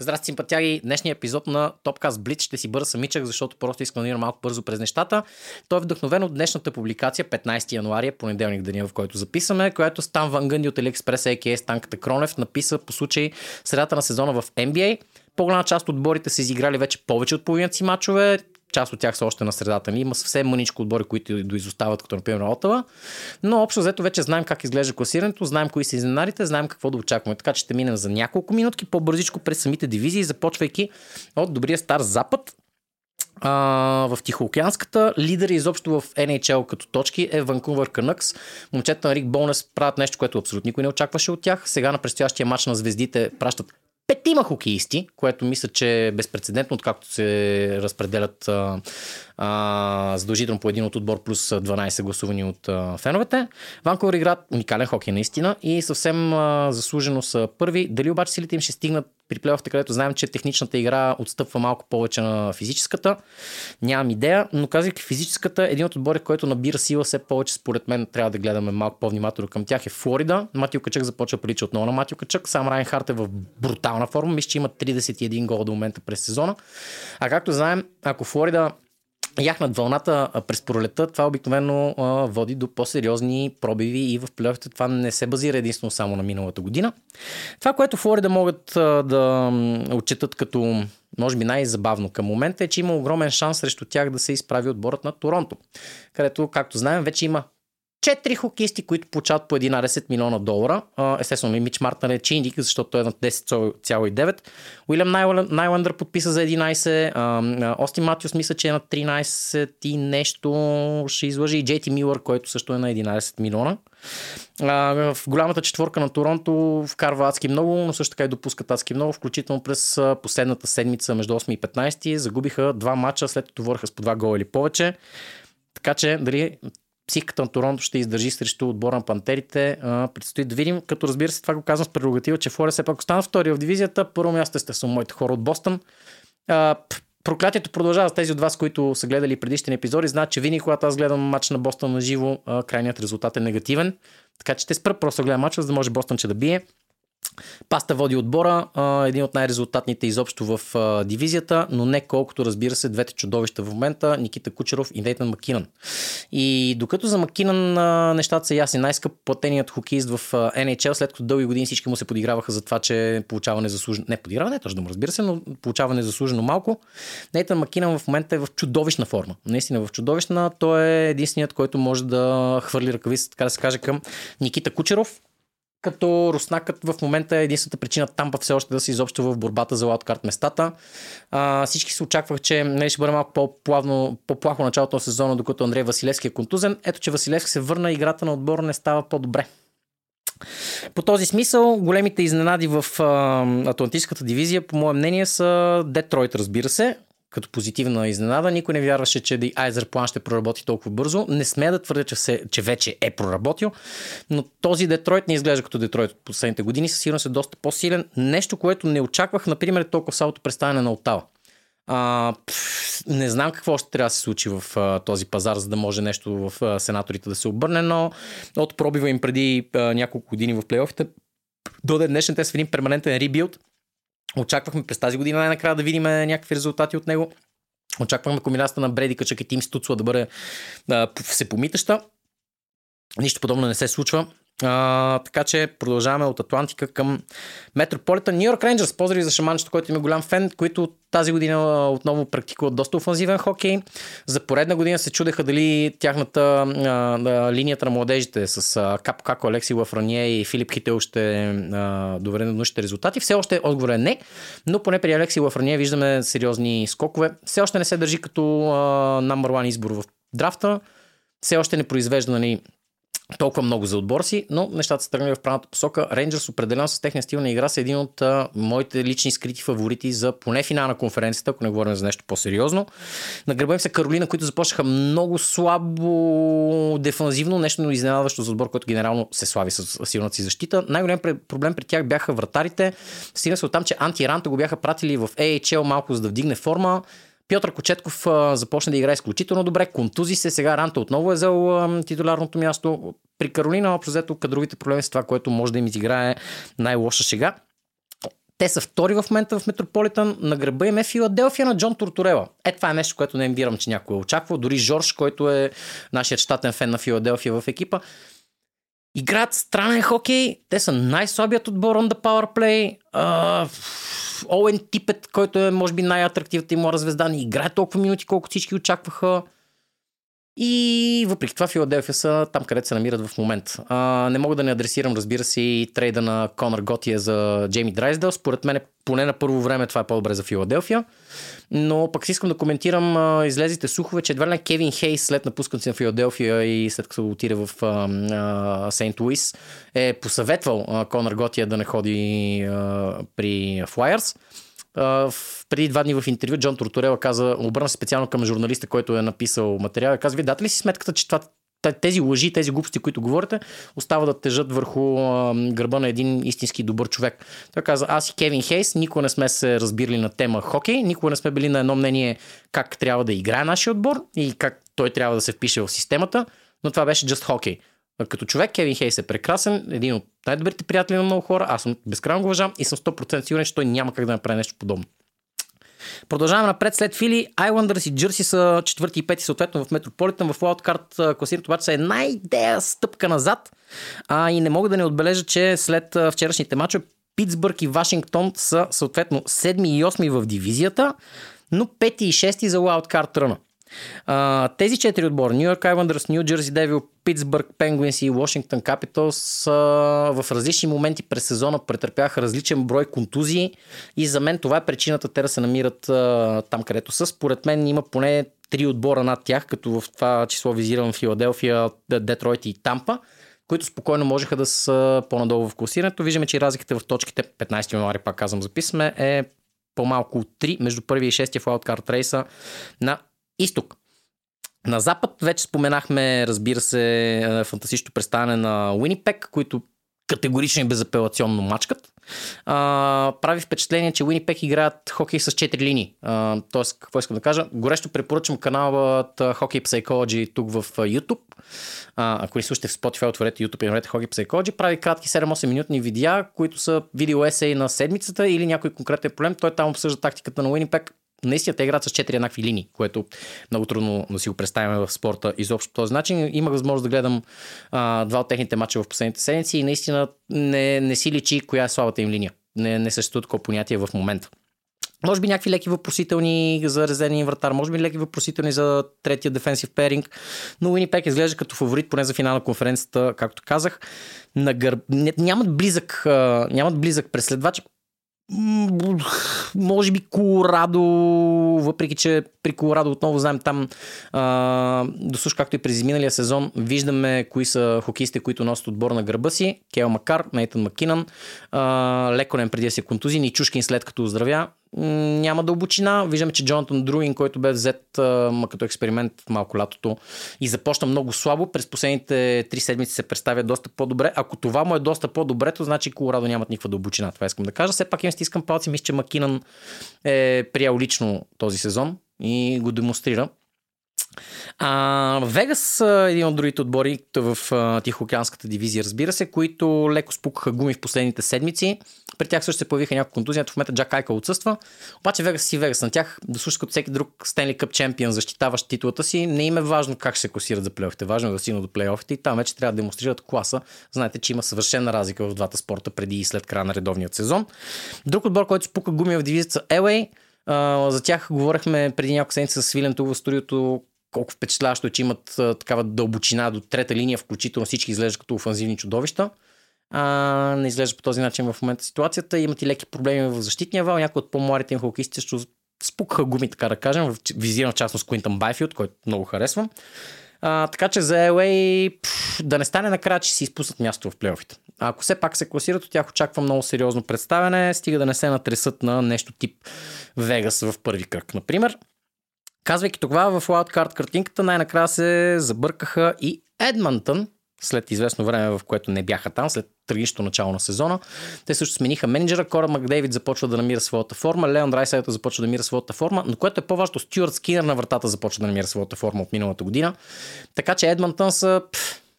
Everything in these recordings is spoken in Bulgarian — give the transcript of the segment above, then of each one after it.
Здрасти, симпатяги! Днешният епизод на Топкаст Блиц ще си бъда самичък, защото просто искам да малко бързо през нещата. Той е вдъхновен от днешната публикация, 15 януари, е понеделник деня, в който записваме, която Стан Ван Гънди от AliExpress, а.k.a. Станката Кронев, написа по случай средата на сезона в NBA. По-голяма част от отборите са изиграли вече повече от половината си мачове част от тях са още на средата ни. Има съвсем мъничко отбори, които доизостават, като например Отава. Но общо взето вече знаем как изглежда класирането, знаем кои са изненадите, знаем какво да очакваме. Така че ще минем за няколко минутки по-бързичко през самите дивизии, започвайки от добрия стар запад, а, в Тихоокеанската. Лидери изобщо в NHL като точки е Ванкувър Канъкс. Момчета на Рик Болнес правят нещо, което абсолютно никой не очакваше от тях. Сега на предстоящия матч на звездите пращат петима хокеисти, което мисля, че е безпредседентно, откакто се разпределят а, а, задължително по един от отбор плюс 12 гласувани от а, феновете. Ванкувър играят уникален хокей наистина и съвсем а, заслужено са първи. Дали обаче силите им ще стигнат при плейофите, където знаем, че техничната игра отстъпва малко повече на физическата. Нямам идея, но казвайки физическата, един от отбори, който набира сила все повече, според мен трябва да гледаме малко по-внимателно към тях е Флорида. Матио Качък започва прилича отново на Матио Качък. Сам Райан Харт е в брутална форма. Мисля, че има 31 гола до момента през сезона. А както знаем, ако Флорида яхнат вълната през пролета, това обикновено води до по-сериозни пробиви и в плейофите това не се базира единствено само на миналата година. Това, което Флорида могат да отчитат като може би най-забавно към момента е, че има огромен шанс срещу тях да се изправи отборът на Торонто, където, както знаем, вече има четири хокеисти, които получават по 11 милиона долара. Естествено, Мич Мартън е чиник, защото той е на 10,9. Уилям Найландър подписа за 11. Остин Матиус мисля, че е на 13 и нещо. Ще излъжи и Джейти Милър, който също е на 11 милиона. В голямата четворка на Торонто вкарва адски много, но също така и допускат адски много, включително през последната седмица между 8 и 15. Загубиха два мача, след като върха с по два гола или повече. Така че дали психиката на Торонто ще издържи срещу отбора на пантерите. А, предстои да видим, като разбира се, това го казвам с прерогатива, че Флорида все пак остана втори в дивизията. Първо място са моите хора от Бостън. А, проклятието продължава с тези от вас, които са гледали предишни епизоди. Знаят, че винаги, когато аз гледам матч на Бостън на живо, крайният резултат е негативен. Така че ще спра просто гледам матча, за да може Бостън че да бие. Паста води отбора, един от най-резултатните изобщо в дивизията, но не колкото разбира се двете чудовища в момента, Никита Кучеров и Нейтан Макинан. И докато за Макинан нещата са ясни, най-скъп платеният хокеист в NHL, след като дълги години всички му се подиграваха за това, че получава незаслужено, не подиграване, точно разбира се, но получава незаслужено малко. Нейтан Макинан в момента е в чудовищна форма. Наистина в чудовищна. Той е единственият, който може да хвърли ръкавица, така да се каже, към Никита Кучеров, като Руснакът в момента е единствената причина Тампа все още да се изобщо в борбата за лаудкарт местата. А, всички се очаквах, че не нали, ще бъде малко по-плавно, по-плахо началото на сезона, докато Андрей Василевски е контузен. Ето, че Василевски се върна, играта на отбора не става по-добре. По този смисъл, големите изненади в а, Атлантическата дивизия, по мое мнение, са Детройт, разбира се като позитивна изненада. Никой не вярваше, че The Айзер план ще проработи толкова бързо. Не сме да твърдя, че, се, че вече е проработил, но този Детройт не изглежда като Детройт от последните години. Със сигурност е доста по-силен. Нещо, което не очаквах, например, е толкова салото представяне на Отава. А, не знам какво ще трябва да се случи в а, този пазар, за да може нещо в а, сенаторите да се обърне, но от пробива им преди а, няколко години в плейофите до ден днешен те са в един перманентен ребилд Очаквахме през тази година най-накрая да видим някакви резултати от него. Очаквахме комбинацията на Бреди Качък и Тим Стуцла да бъде да, се помитаща. Нищо подобно не се случва. А, така че продължаваме от Атлантика към Метрополитен. Нью Йорк Рейнджърс, поздрави за шаманчето, който им е голям фен, които тази година отново практикуват доста офанзивен хокей. За поредна година се чудеха дали тяхната а, линията на младежите с а, Капо Како, Алекси Лафрание и Филип Хител ще а, доведе до нужните резултати. Все още отговор е не, но поне при Алекси Лафрание виждаме сериозни скокове. Все още не се държи като номер one избор в драфта. Все още не произвежда нали, толкова много за отбор си, но нещата са тръгнали в правилната посока. Рейнджърс определено с техния стил на игра са един от а, моите лични скрити фаворити за поне финал на конференцията, ако не говорим за нещо по-сериозно. На се Каролина, които започнаха много слабо дефанзивно, нещо изненадващо за отбор, който генерално се слави с силната си защита. Най-голям проблем при тях бяха вратарите. Стигна се от там, че Анти Ранта го бяха пратили в AHL малко за да вдигне форма. Пьотър Кочетков започна да играе изключително добре, контузи се, сега Ранта отново е взел титулярното място. При Каролина, общо взето, кадровите проблеми с това, което може да им изиграе най-лоша шега. Те са втори в момента в Метрополитън. На гърба им е Филаделфия на Джон Тортурела. Е, това е нещо, което не вирам, че някой е очаквал. Дори Жорж, който е нашият щатен фен на Филаделфия в екипа. Играят странен хокей. Те са най-слабият отбор on the power play. Оуен Типет, който е, може би, най-атрактивната им звезда, не играе толкова минути, колкото всички очакваха. И въпреки това Филаделфия са там, където се намират в момента. А, не мога да не адресирам, разбира се, и трейда на Конър Готия за Джейми Драйсдел. Според мен, поне на първо време, това е по-добре за Филаделфия. Но пък си искам да коментирам а, излезите слухове, че едва ли Кевин Хейс след напускането на Филаделфия и след като отиде в Сейнт Луис е посъветвал а, Конър Готия да не ходи а, при Флайерс преди два дни в интервю Джон Тортурела каза, обърна се специално към журналиста, който е написал материал, каза, вие дате ли си сметката, че това тези лъжи, тези глупости, които говорите, остава да тежат върху а, гърба на един истински добър човек. Той каза, аз и Кевин Хейс никога не сме се разбирали на тема хокей, никога не сме били на едно мнение как трябва да играе нашия отбор и как той трябва да се впише в системата, но това беше just хокей. Като човек Кевин Хейс е прекрасен, един от най-добрите приятели на много хора, аз съм безкрайно го уважавам и съм 100% сигурен, че той няма как да направи нещо подобно. Продължаваме напред след Фили. Айландърс и Джърси са четвърти и пети съответно в Метрополитен. В Wildcard класирането обаче са една идея стъпка назад. А, и не мога да не отбележа, че след вчерашните мачове Питсбърг и Вашингтон са съответно 7 и 8 в дивизията, но 5 и 6 за Wildcard ръна. Тези четири отбора, Нью Йорк Айландърс, Нью Джерси Девил, Питсбърг Пенгуинс и Вашингтон Капиталс в различни моменти през сезона претърпяха различен брой контузии и за мен това е причината те да се намират а, там където са. Според мен има поне три отбора над тях, като в това число визирам Филаделфия, Детройт и Тампа които спокойно можеха да са по-надолу в класирането. Виждаме, че разликата в точките, 15 януари пак казвам записваме, е по-малко от 3 между първия и шестия в Wildcard рейса на изток. На запад вече споменахме, разбира се, е, фантастичното представяне на Уинипек, които категорично и безапелационно мачкат. А, прави впечатление, че Уинипек играят хокей с 4 линии. А, тоест, какво искам да кажа? Горещо препоръчвам каналът Hockey Psychology тук в YouTube. А, ако не слушате в Spotify, отворете YouTube и намерете Hockey Psychology. Прави кратки 7-8 минутни видеа, които са видео есей на седмицата или някой конкретен проблем. Той там обсъжда тактиката на Уинипек наистина те играят с 4 еднакви линии, което много трудно да си го представяме в спорта изобщо по този начин. Имах възможност да гледам а, два от техните мача в последните седмици и наистина не, не си личи коя е слабата им линия. Не, не съществува такова понятие в момента. Може би някакви леки въпросителни за резервния вратар, може би леки въпросителни за третия дефенсив перинг, но Уинипек изглежда като фаворит поне за финал на конференцията, както казах. На гър... нямат, близък, нямат близък преследвач може би Колорадо, въпреки че при Колорадо отново знаем там, а, до както и през изминалия сезон, виждаме кои са хокеистите, които носят отбор на гърба си. Кел Макар, Нейтан Макинан, а, Леконен преди да се контузи, и Чушкин след като оздравя няма дълбочина. Виждаме, че Джонатан Друин, който бе взет ма, като експеримент малко лятото и започна много слабо, през последните три седмици се представя доста по-добре. Ако това му е доста по-добре, то значи Колорадо нямат никаква дълбочина. Това искам да кажа. Все пак им стискам палци. Мисля, че Макинан е приял лично този сезон и го демонстрира. А, Вегас един от другите отбори в Тихоокеанската дивизия, разбира се, които леко спукаха гуми в последните седмици. При тях също се появиха няколко контузии, в момента Джак Айка отсъства. Обаче Вегас си Вегас. На тях, да слушат като всеки друг Стенли Къп чемпион, защитаващ титулата си, не им е важно как ще се класират за плейофите. Важно е да стигнат до плейофите и там вече трябва да демонстрират класа. Знаете, че има съвършена разлика в двата спорта преди и след края на редовния сезон. Друг отбор, който спука гуми в дивизията LA, за тях говорихме преди няколко седмици с Свилен тук в студиото, колко впечатляващо е, че имат такава дълбочина до трета линия, включително всички изглеждат като офанзивни чудовища. А, не изглежда по този начин в момента ситуацията. Имат и леки проблеми в защитния вал. Някои от по-младите им хокеисти ще спукаха гуми, така да кажем. Визирам в частност Куинтън Байфилд, който много харесвам. А, така че за LA да не стане накрая, че си изпуснат място в плейофите. А ако все пак се класират, от тях очаквам много сериозно представяне, стига да не се натресат на нещо тип Вегас в първи кръг, например. Казвайки това, в Wildcard картинката най-накрая се забъркаха и Едмантън, след известно време, в което не бяха там, след трагичното начало на сезона. Те също смениха менеджера, Кора Макдейвид започва да намира своята форма, Леон Райсайта започва да намира своята форма, но което е по-важно, Стюарт Скинер на вратата започва да намира своята форма от миналата година. Така че Едмантън са Са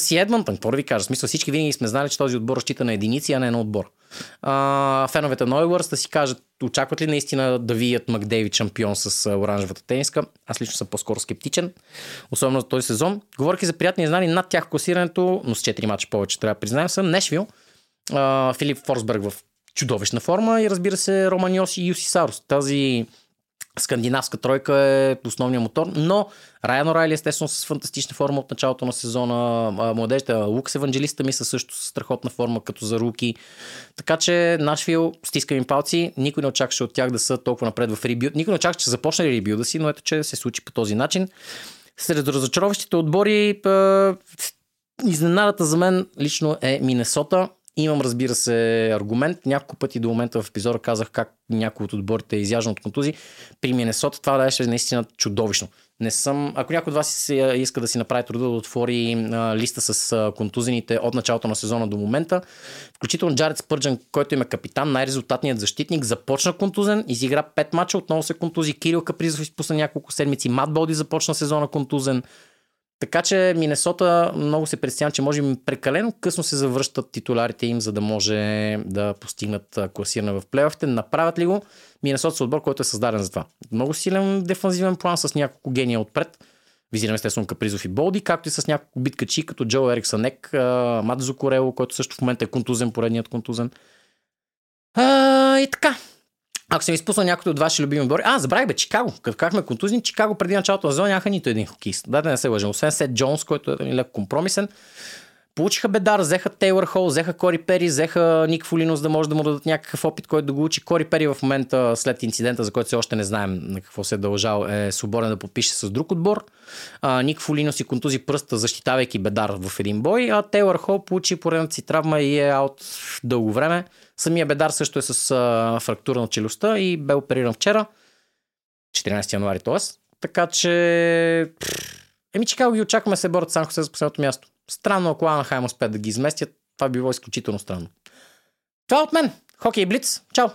си Едмонтън, какво да ви кажа? Смисъл всички винаги сме знали, че този отбор разчита на единици, а не на отбор. А, феновете на Ойлърс да си кажат, очакват ли наистина да вият Макдейвид шампион с оранжевата тениска? Аз лично съм по-скоро скептичен, особено за този сезон. Говорки за приятни знани над тях класирането, но с 4 мача повече трябва да признаем, съм Нешвил, а, Филип Форсберг в чудовищна форма и разбира се Роман Йоси и Юси Сарос. Тази скандинавска тройка е основният мотор, но Райан Орайли естествено с фантастична форма от началото на сезона. Младежите Лукс Евангелиста ми са също с страхотна форма като за руки. Така че Нашвил, стискам им палци, никой не очакваше от тях да са толкова напред в ребют. Никой не очакваше, че започне ребюда си, но ето, че се случи по този начин. Сред разочароващите отбори, изненадата за мен лично е Минесота. Имам, разбира се, аргумент. Няколко пъти до момента в епизода казах как някой от отборите е изяждан от контузи. При Минесота това беше наистина чудовищно. Не съм... Ако някой от вас иска да си направи труда да отвори а, листа с а, контузените от началото на сезона до момента, включително Джаред Спърджан, който им е капитан, най-резултатният защитник, започна контузен, изигра 5 мача, отново се контузи. Кирил Капризов изпусна няколко седмици. Мат Боди започна сезона контузен. Така че Минесота много се представям, че може би прекалено късно се завръщат титулярите им, за да може да постигнат класиране в плейофите. Направят ли го? Минесота са отбор, който е създаден за това. Много силен дефанзивен план с няколко гения отпред. Визираме естествено Капризов и Болди, както и с няколко биткачи, като Джо Ериксанек, Мат Зокорело, който също в момента е контузен, поредният контузен. А, и така. Ако съм изпуснал някой от ваши любими отбори. А, забравих бе, Чикаго. Като казахме контузни, Чикаго преди началото на сезона нямаха нито един хокист. Да, не се лъжа. Освен Сет Джонс, който е леко компромисен. Получиха бедар, взеха Тейлър Хол, взеха Кори Пери, взеха Ник Фолинос да може да му дадат някакъв опит, който да го учи. Кори Пери в момента, след инцидента, за който все още не знаем на какво се е дължал, е свободен да подпише с друг отбор. А, Ник Фолинос си контузи пръста, защитавайки бедар в един бой, а Тейлър Хол получи поредната си травма и е аут дълго време. Самия бедар също е с а, фрактура на челюстта и бе опериран вчера, 14 януари, т.е. Така че... Еми, Чикаго ги очакваме се борят с Хосе за последното място. Странно, ако Анахайм успеят да ги изместят, това би било изключително странно. Това е от мен. Хокей Блиц. Чао!